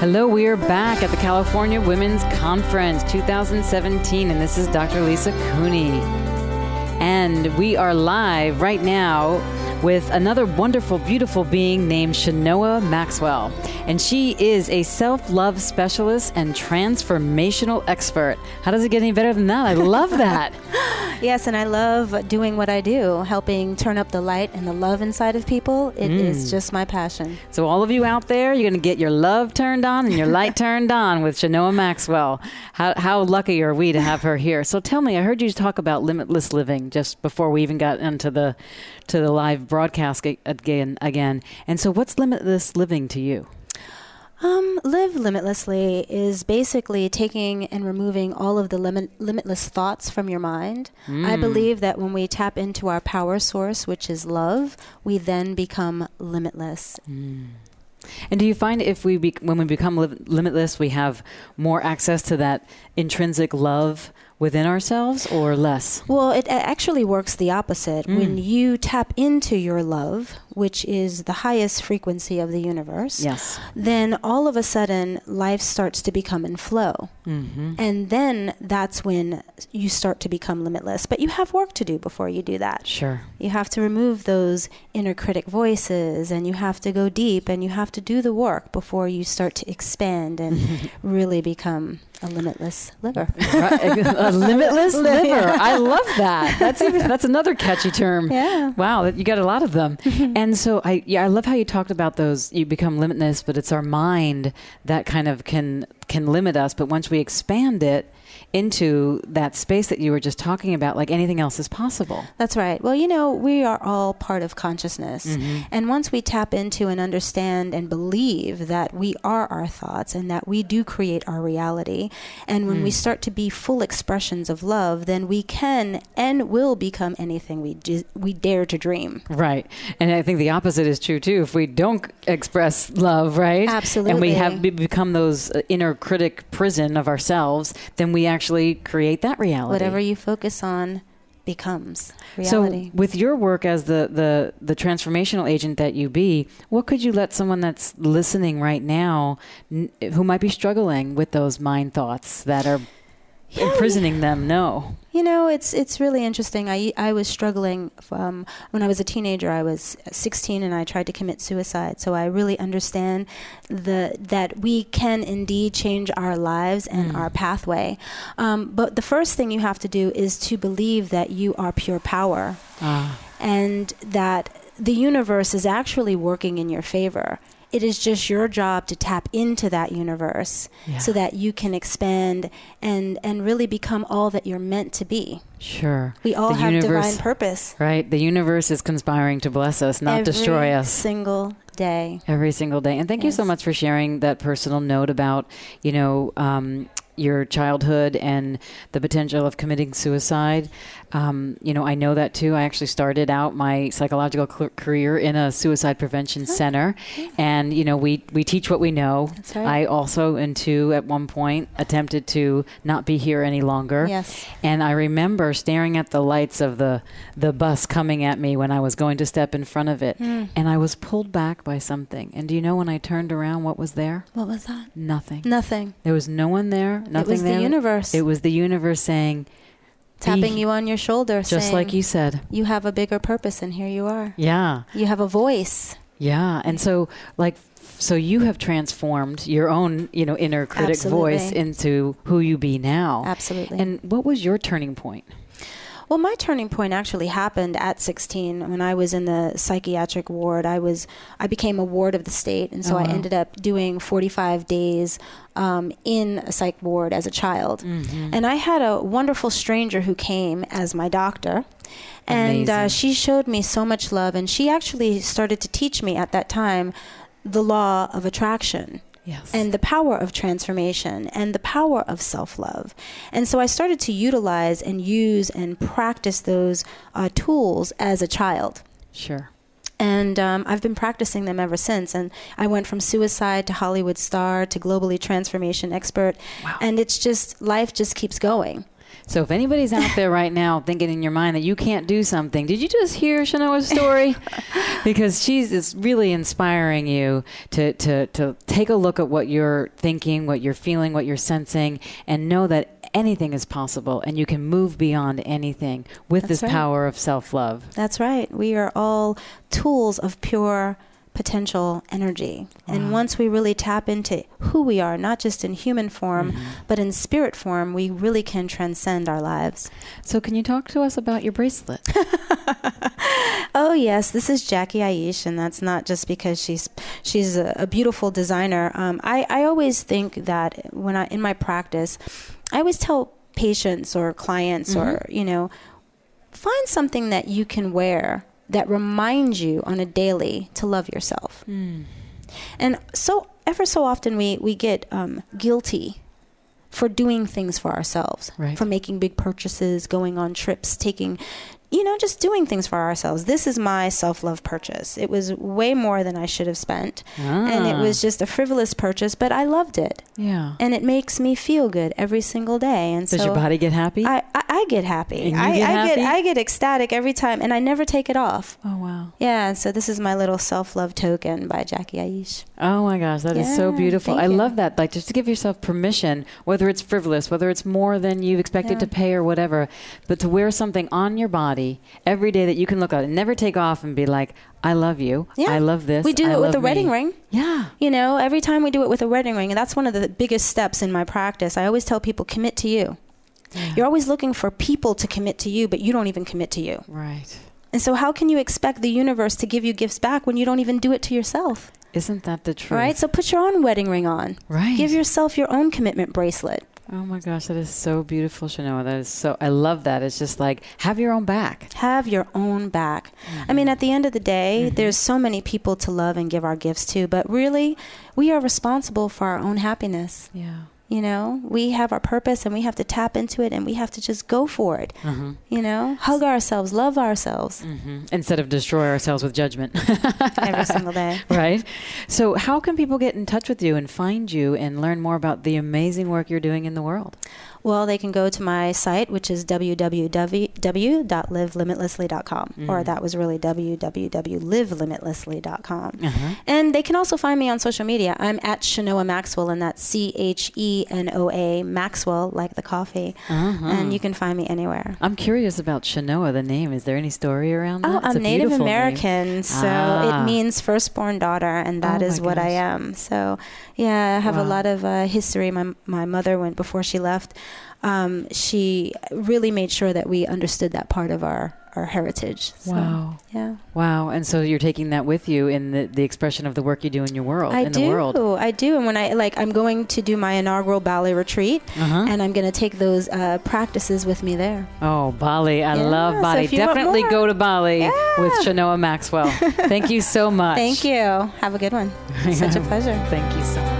Hello, we are back at the California Women's Conference 2017, and this is Dr. Lisa Cooney. And we are live right now with another wonderful, beautiful being named Chenoa Maxwell. And she is a self love specialist and transformational expert. How does it get any better than that? I love that. yes, and I love doing what I do, helping turn up the light and the love inside of people. It mm. is just my passion. So, all of you out there, you're going to get your love turned on and your light turned on with Chenoa Maxwell. How, how lucky are we to have her here? So, tell me, I heard you talk about limitless living just before we even got into the to the live broadcast again again. And so what's limitless living to you? Um, live limitlessly is basically taking and removing all of the limit, limitless thoughts from your mind. Mm. I believe that when we tap into our power source, which is love, we then become limitless. Mm. And do you find if we be, when we become li- limitless, we have more access to that intrinsic love within ourselves or less? Well, it actually works the opposite. Mm. When you tap into your love, which is the highest frequency of the universe, yes. then all of a sudden life starts to become in flow. Mm-hmm. And then that's when you start to become limitless. But you have work to do before you do that. Sure. You have to remove those inner critic voices and you have to go deep and you have to do the work before you start to expand and really become a limitless liver. A limitless liver. I love that. That's even, that's another catchy term. Yeah. Wow, you got a lot of them. and so I yeah, I love how you talked about those you become limitless, but it's our mind that kind of can can limit us, but once we expand it, into that space that you were just talking about, like anything else is possible. That's right. Well, you know, we are all part of consciousness. Mm-hmm. And once we tap into and understand and believe that we are our thoughts and that we do create our reality, and when mm. we start to be full expressions of love, then we can and will become anything we, we dare to dream. Right. And I think the opposite is true too. If we don't express love, right? Absolutely. And we have become those uh, inner critic prison of ourselves, then we actually create that reality. Whatever you focus on becomes reality. So, with your work as the, the, the transformational agent that you be, what could you let someone that's listening right now n- who might be struggling with those mind thoughts that are yeah, imprisoning them know? You know, it's it's really interesting. I I was struggling um, when I was a teenager. I was 16 and I tried to commit suicide. So I really understand the that we can indeed change our lives and mm. our pathway. Um, but the first thing you have to do is to believe that you are pure power, ah. and that the universe is actually working in your favor it is just your job to tap into that universe yeah. so that you can expand and and really become all that you're meant to be. Sure. We all the have universe, divine purpose. Right. The universe is conspiring to bless us, not Every destroy us. Every single day. Every single day. And thank yes. you so much for sharing that personal note about, you know, um, your childhood and the potential of committing suicide. Um, you know, I know that too. I actually started out my psychological cl- career in a suicide prevention center, yeah. and you know, we we teach what we know. Right. I also, in two, at one point, attempted to not be here any longer. Yes. And I remember staring at the lights of the the bus coming at me when I was going to step in front of it, mm. and I was pulled back by something. And do you know when I turned around, what was there? What was that? Nothing. Nothing. There was no one there. Nothing. It was there. the universe. It was the universe saying tapping you on your shoulder just saying, like you said you have a bigger purpose and here you are yeah you have a voice yeah and so like so you have transformed your own you know inner critic absolutely. voice into who you be now absolutely and what was your turning point well, my turning point actually happened at 16 when I was in the psychiatric ward. I was I became a ward of the state, and so I uh-huh. ended up doing 45 days um, in a psych ward as a child. Mm-hmm. And I had a wonderful stranger who came as my doctor. And uh, she showed me so much love, and she actually started to teach me at that time the law of attraction. Yes. and the power of transformation and the power of self love. And so I started to utilize and use and practice those uh, tools as a child. Sure. And um, I've been practicing them ever since. And I went from suicide to Hollywood star to globally transformation expert. Wow. And it's just, life just keeps going. So if anybody's out there right now thinking in your mind that you can't do something, did you just hear Chenoa's story? because she's is really inspiring you to, to, to take a look at what you're thinking, what you're feeling, what you're sensing, and know that anything is possible and you can move beyond anything with That's this right. power of self love. That's right. We are all tools of pure potential energy. And once we really tap into who we are, not just in human form, but in spirit form, we really can transcend our lives. So, can you talk to us about your bracelet? Oh yes, this is Jacquie Aiche, and that's not just because she's she's a, a beautiful designer. Um, I I always think that when I in my practice, I always tell patients or clients or you know, find something that you can wear that reminds you on a daily to love yourself. And so ever so often we we get um, guilty for doing things for ourselves, Right. for making big purchases, going on trips, taking, you know, just doing things for ourselves. This is my self love purchase. It was way more than I should have spent. And it Ah. was just a frivolous purchase, but I loved it. Yeah. And it makes me feel good every single day. And Does so your body get happy? I, I, I get happy. And you I, get I happy? get I get ecstatic every time and I never take it off. oh, wow. Yeah, and so this is my little self love token by Jacquie Aiche. Oh my gosh, that is so beautiful. I you. love that. Like just to give yourself permission, whether it's frivolous, whether it's more than you've expected Yeah. to pay or whatever, but to wear something on your body every day that you can look at and never take off and be like, I love you. Yeah. I love this. We do I it with a wedding me." ring. Yeah. You know, every time we do it with a wedding ring, and that's one of the biggest steps in my practice. I always tell people commit to you. You're always looking for people to commit to you, but you don't even commit to you. Right. And so, how can you expect the universe to give you gifts back when you don't even do it to yourself? Isn't that the truth? Right? So, put your own wedding ring on. Right. Give yourself your own commitment bracelet. Oh my gosh, that is so beautiful, Chenoa. That is so. I love that. It's just like have your own back. Have your own back. I Mm-hmm. mean, at the end of the day, there's so many people to love and give our gifts to, but really, we are responsible for our own happiness. Yeah. You know, we have our purpose and we have to tap into it and we have to just go for it. Uh-huh. You know, hug ourselves, love ourselves hmm Instead of destroy ourselves with judgment. every single day. right? So, how can people get in touch with you and find you and learn more about the amazing work you're doing in the world? Well, they can go to my site, which is www.livelimitlessly.com, Mm. or that was really www.livelimitlessly.com. Uh-huh. And they can also find me on social media. I'm at Chenoa Maxwell, and that's C H E N O A Maxwell, like the coffee. Uh-huh. And you can find me anywhere. I'm curious about Chenoa, the name. Is there any story around that? Oh, It's a I'm Native beautiful name. American, so Ah. it means firstborn daughter, and that Oh is what I am. So, yeah, I have a lot of uh, history. My my mother went before she left. Um, she really made sure that we understood that part of our our heritage. So, Wow. Yeah. Wow. And so you're taking that with you in the, the expression of the work you do in your world, I in do. the world. I do. And when I like, I'm going to do my inaugural Bali retreat, Uh-huh. and I'm going to take those uh, practices with me there. Oh, Bali. I Yeah, love Bali. want Definitely go to Bali Yeah. with Chenoa Maxwell. Thank you so much. Thank you. Have a good one. Such a pleasure. Thank you so much.